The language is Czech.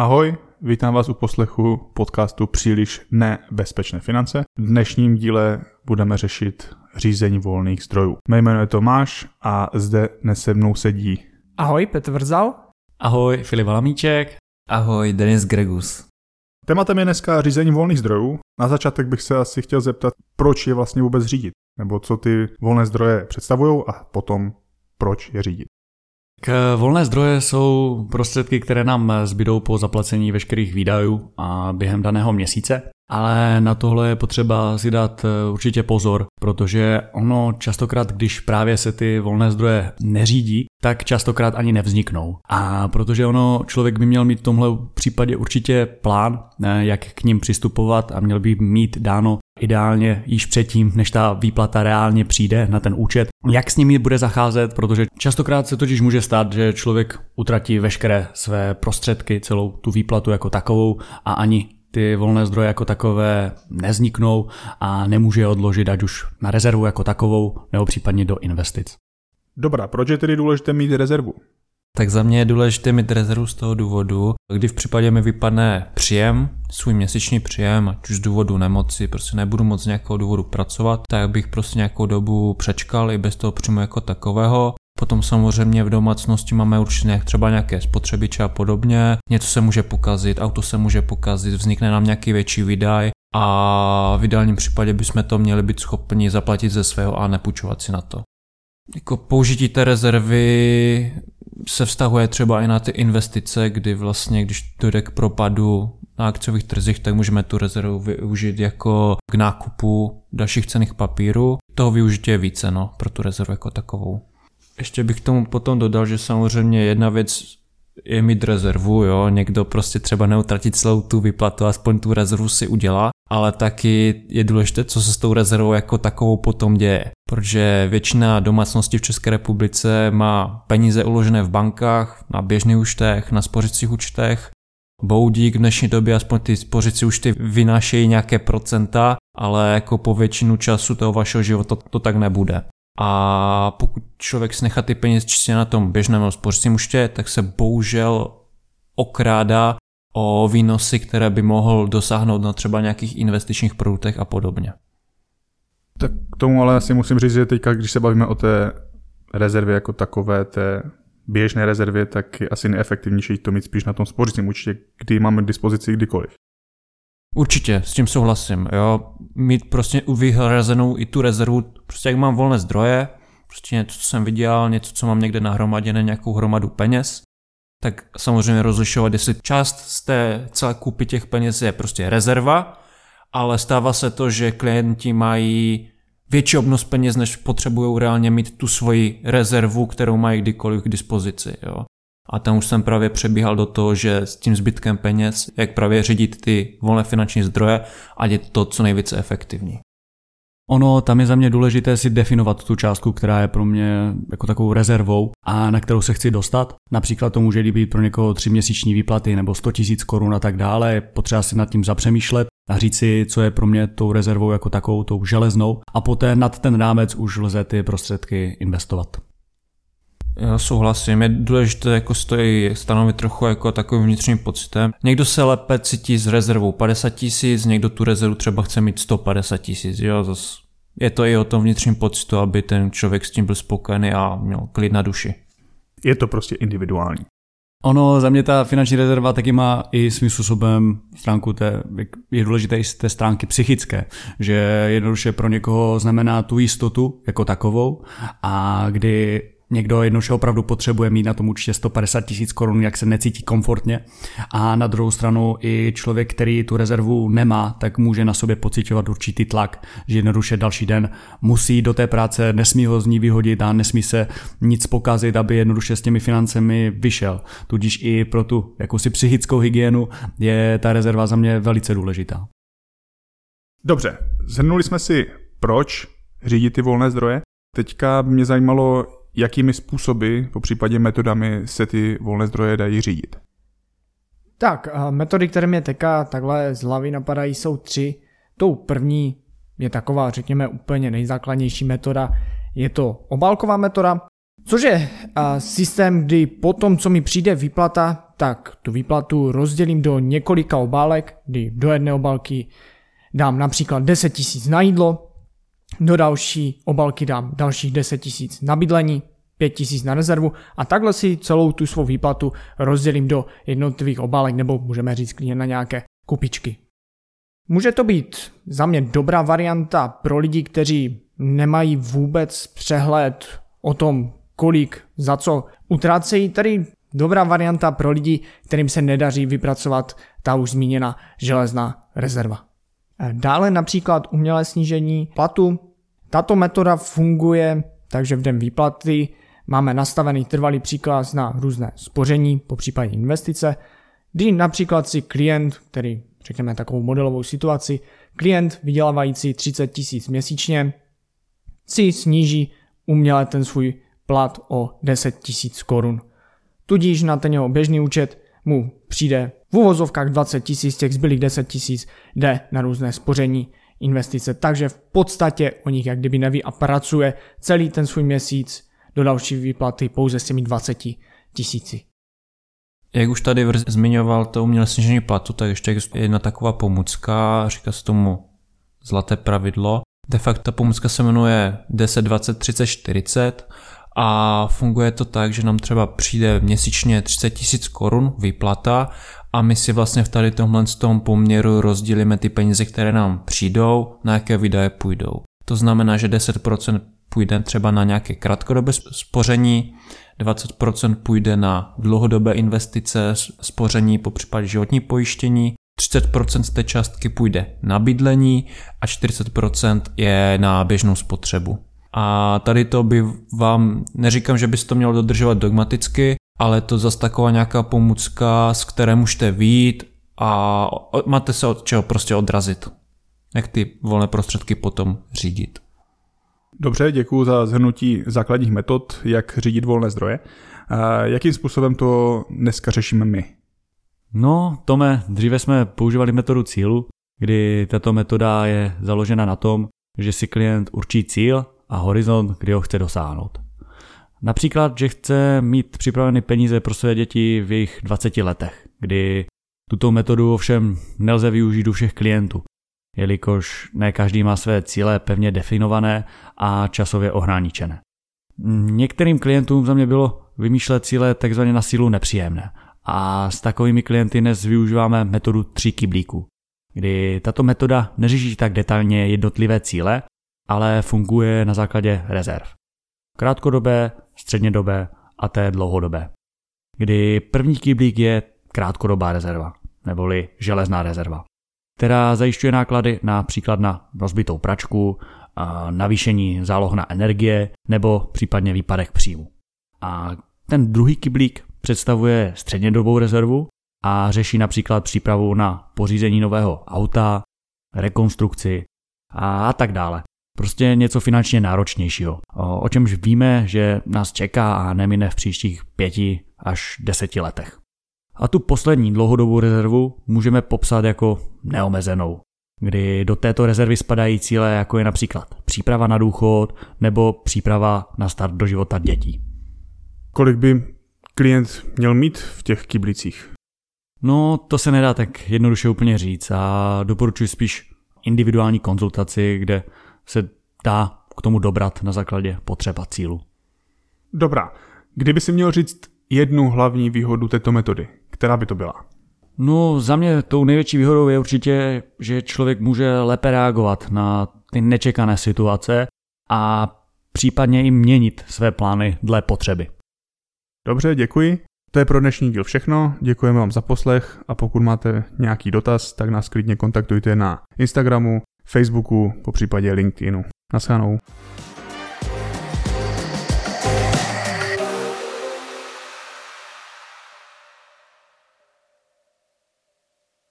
Ahoj, vítám vás u poslechu podcastu Příliš nebezpečné finance. V dnešním díle budeme řešit řízení volných zdrojů. Mé jméno je Tomáš a zde dnes se mnou sedí Ahoj, Petr Vrzal. Ahoj, Filip Valamíček. Ahoj, Denis Gregus. Tématem je dneska řízení volných zdrojů. Na začátek bych se asi chtěl zeptat, proč je vlastně vůbec řídit, nebo co ty volné zdroje představují a potom proč je řídit. K volné zdroje jsou prostředky, které nám zbydou po zaplacení veškerých výdajů a během daného měsíce. Ale na tohle je potřeba si dát eh, určitě pozor, protože ono častokrát, když právě se ty volné zdroje neřídí, tak častokrát ani nevzniknou. A protože ono člověk by měl mít v tomhle případě určitě plán, eh, jak k ním přistupovat a měl by mít dáno ideálně již předtím, než ta výplata reálně přijde na ten účet, jak s nimi bude zacházet, protože častokrát se totiž může stát, že člověk utratí veškeré své prostředky, celou tu výplatu jako takovou a ani ty volné zdroje jako takové nezniknou a nemůže je odložit ať už na rezervu jako takovou nebo případně do investic. Dobrá, proč je tedy důležité mít rezervu? Tak za mě je důležité mít rezervu z toho důvodu, kdy v případě mi vypadne příjem, svůj měsíční příjem, ať už z důvodu nemoci, prostě nebudu moc z nějakého důvodu pracovat, tak bych prostě nějakou dobu přečkal i bez toho příjmu jako takového. Potom samozřejmě v domácnosti máme určitě třeba nějaké spotřebiče a podobně. Něco se může pokazit, auto se může pokazit, vznikne nám nějaký větší výdaj a v ideálním případě bychom to měli být schopni zaplatit ze svého a nepůjčovat si na to. Jako použití té rezervy se vztahuje třeba i na ty investice, kdy vlastně, když dojde k propadu na akciových trzích, tak můžeme tu rezervu využít jako k nákupu dalších cených papírů. Toho využití je více no, pro tu rezervu jako takovou. Ještě bych tomu potom dodal, že samozřejmě jedna věc je mít rezervu, jo, někdo prostě třeba neutratit celou tu výplatu, aspoň tu rezervu si udělá, ale taky je důležité, co se s tou rezervou jako takovou potom děje. Protože většina domácností v České republice má peníze uložené v bankách, na běžných účtech, na spořicích účtech. Boudík v dnešní době aspoň ty spořicí účty vynášejí nějaké procenta, ale jako po většinu času toho vašeho života to tak nebude. A pokud člověk si nechá ty peníze čistě na tom běžném spořicím účtě, tak se bohužel okrádá o výnosy, které by mohl dosáhnout na třeba nějakých investičních produktech a podobně. Tak k tomu ale asi musím říct, že teďka, když se bavíme o té rezervě jako takové, té běžné rezervě, tak je asi neefektivnější to mít spíš na tom spořicím účtě, kdy máme k dispozici kdykoliv. Určitě, s tím souhlasím, jo. Mít prostě vyhrazenou i tu rezervu, prostě jak mám volné zdroje, prostě něco, co jsem viděl, něco, co mám někde nahromaděné, nějakou hromadu peněz, tak samozřejmě rozlišovat, jestli část z té celé kupy těch peněz je prostě rezerva, ale stává se to, že klienti mají větší obnos peněz, než potřebují reálně mít tu svoji rezervu, kterou mají kdykoliv k dispozici. Jo. A tam už jsem právě přebíhal do toho, že s tím zbytkem peněz, jak právě řídit ty volné finanční zdroje, a je to co nejvíce efektivní. Ono tam je za mě důležité si definovat tu částku, která je pro mě jako takovou rezervou a na kterou se chci dostat. Například to může být pro někoho tři měsíční výplaty nebo 100 000 korun a tak dále. Je potřeba si nad tím zapřemýšlet a říct si, co je pro mě tou rezervou jako takovou, tou železnou a poté nad ten rámec už lze ty prostředky investovat. Já souhlasím, je důležité jako stojí stanovit trochu jako takovým vnitřním pocitem. Někdo se lépe cítí s rezervou 50 tisíc, někdo tu rezervu třeba chce mít 150 tisíc, jo, zas je to i o tom vnitřním pocitu, aby ten člověk s tím byl spokojený a měl klid na duši. Je to prostě individuální. Ono za mě ta finanční rezerva taky má i svým způsobem stránku té, je důležité i z té stránky psychické, že jednoduše pro někoho znamená tu jistotu jako takovou a kdy Někdo jednoduše opravdu potřebuje mít na tom určitě 150 tisíc korun, jak se necítí komfortně. A na druhou stranu i člověk, který tu rezervu nemá, tak může na sobě pocitovat určitý tlak, že jednoduše další den musí do té práce, nesmí ho z ní vyhodit a nesmí se nic pokazit, aby jednoduše s těmi financemi vyšel. Tudíž i pro tu jakousi psychickou hygienu je ta rezerva za mě velice důležitá. Dobře, zhrnuli jsme si, proč řídit ty volné zdroje. Teďka mě zajímalo, jakými způsoby, po případě metodami se ty volné zdroje dají řídit? Tak, metody, které mě teďka takhle z hlavy napadají, jsou tři. Tou první je taková, řekněme, úplně nejzákladnější metoda. Je to obálková metoda, Což je a, systém, kdy po tom, co mi přijde výplata, tak tu výplatu rozdělím do několika obálek, kdy do jedné obálky dám například 10 tisíc na jídlo, do další obalky dám dalších 10 tisíc na bydlení, 5 tisíc na rezervu a takhle si celou tu svou výplatu rozdělím do jednotlivých obálek nebo můžeme říct klidně na nějaké kupičky. Může to být za mě dobrá varianta pro lidi, kteří nemají vůbec přehled o tom, kolik za co utrácejí. Tady dobrá varianta pro lidi, kterým se nedaří vypracovat ta už zmíněná železná rezerva. Dále například umělé snížení platu. Tato metoda funguje, takže v den výplaty máme nastavený trvalý příklad na různé spoření, po případě investice, kdy například si klient, který řekněme takovou modelovou situaci, klient vydělávající 30 tisíc měsíčně si sníží uměle ten svůj plat o 10 tisíc korun. Tudíž na ten jeho běžný účet mu přijde v uvozovkách 20 tisíc, těch zbylých 10 tisíc jde na různé spoření, investice, takže v podstatě o nich jak kdyby neví a pracuje celý ten svůj měsíc do další výplaty pouze s těmi 20 tisíci. Jak už tady zmiňoval to umělé snížení platu, tak ještě je jedna taková pomůcka, říká se tomu zlaté pravidlo. De facto ta pomůcka se jmenuje 10, 20, 30, 40 a funguje to tak, že nám třeba přijde měsíčně 30 tisíc korun výplata a my si vlastně v tady tomhle tom poměru rozdělíme ty peníze, které nám přijdou, na jaké výdaje půjdou. To znamená, že 10% půjde třeba na nějaké krátkodobé spoření, 20% půjde na dlouhodobé investice, spoření, po případě životní pojištění, 30% z té částky půjde na bydlení a 40% je na běžnou spotřebu. A tady to by vám, neříkám, že byste to měl dodržovat dogmaticky, ale to zase taková nějaká pomůcka, z které můžete výjít a máte se od čeho prostě odrazit. Jak ty volné prostředky potom řídit. Dobře, děkuji za zhrnutí základních metod, jak řídit volné zdroje. A jakým způsobem to dneska řešíme my? No, Tome, dříve jsme používali metodu cílu, kdy tato metoda je založena na tom, že si klient určí cíl a horizont, kdy ho chce dosáhnout. Například, že chce mít připraveny peníze pro své děti v jejich 20 letech, kdy tuto metodu ovšem nelze využít u všech klientů, jelikož ne každý má své cíle pevně definované a časově ohraničené. Některým klientům za mě bylo vymýšlet cíle takzvaně na sílu nepříjemné a s takovými klienty dnes využíváme metodu tří kyblíků, kdy tato metoda neřeší tak detailně jednotlivé cíle, ale funguje na základě rezerv. Krátkodobé, střednědobé a té dlouhodobé. Kdy první kyblík je krátkodobá rezerva, neboli železná rezerva, která zajišťuje náklady například na rozbitou pračku, navýšení záloh na energie nebo případně výpadek příjmu. A ten druhý kyblík představuje střednědobou rezervu a řeší například přípravu na pořízení nového auta, rekonstrukci a tak dále. Prostě něco finančně náročnějšího, o čemž víme, že nás čeká a nemine v příštích pěti až deseti letech. A tu poslední dlouhodobou rezervu můžeme popsat jako neomezenou, kdy do této rezervy spadají cíle jako je například příprava na důchod nebo příprava na start do života dětí. Kolik by klient měl mít v těch kyblicích? No, to se nedá tak jednoduše úplně říct a doporučuji spíš individuální konzultaci, kde se dá k tomu dobrat na základě potřeba cílu. Dobrá. Kdyby si měl říct jednu hlavní výhodu této metody, která by to byla? No, za mě tou největší výhodou je určitě, že člověk může lépe reagovat na ty nečekané situace a případně i měnit své plány dle potřeby. Dobře, děkuji. To je pro dnešní díl všechno, děkujeme vám za poslech a pokud máte nějaký dotaz, tak nás klidně kontaktujte na Instagramu, Facebooku, po případě LinkedInu. Naschledanou.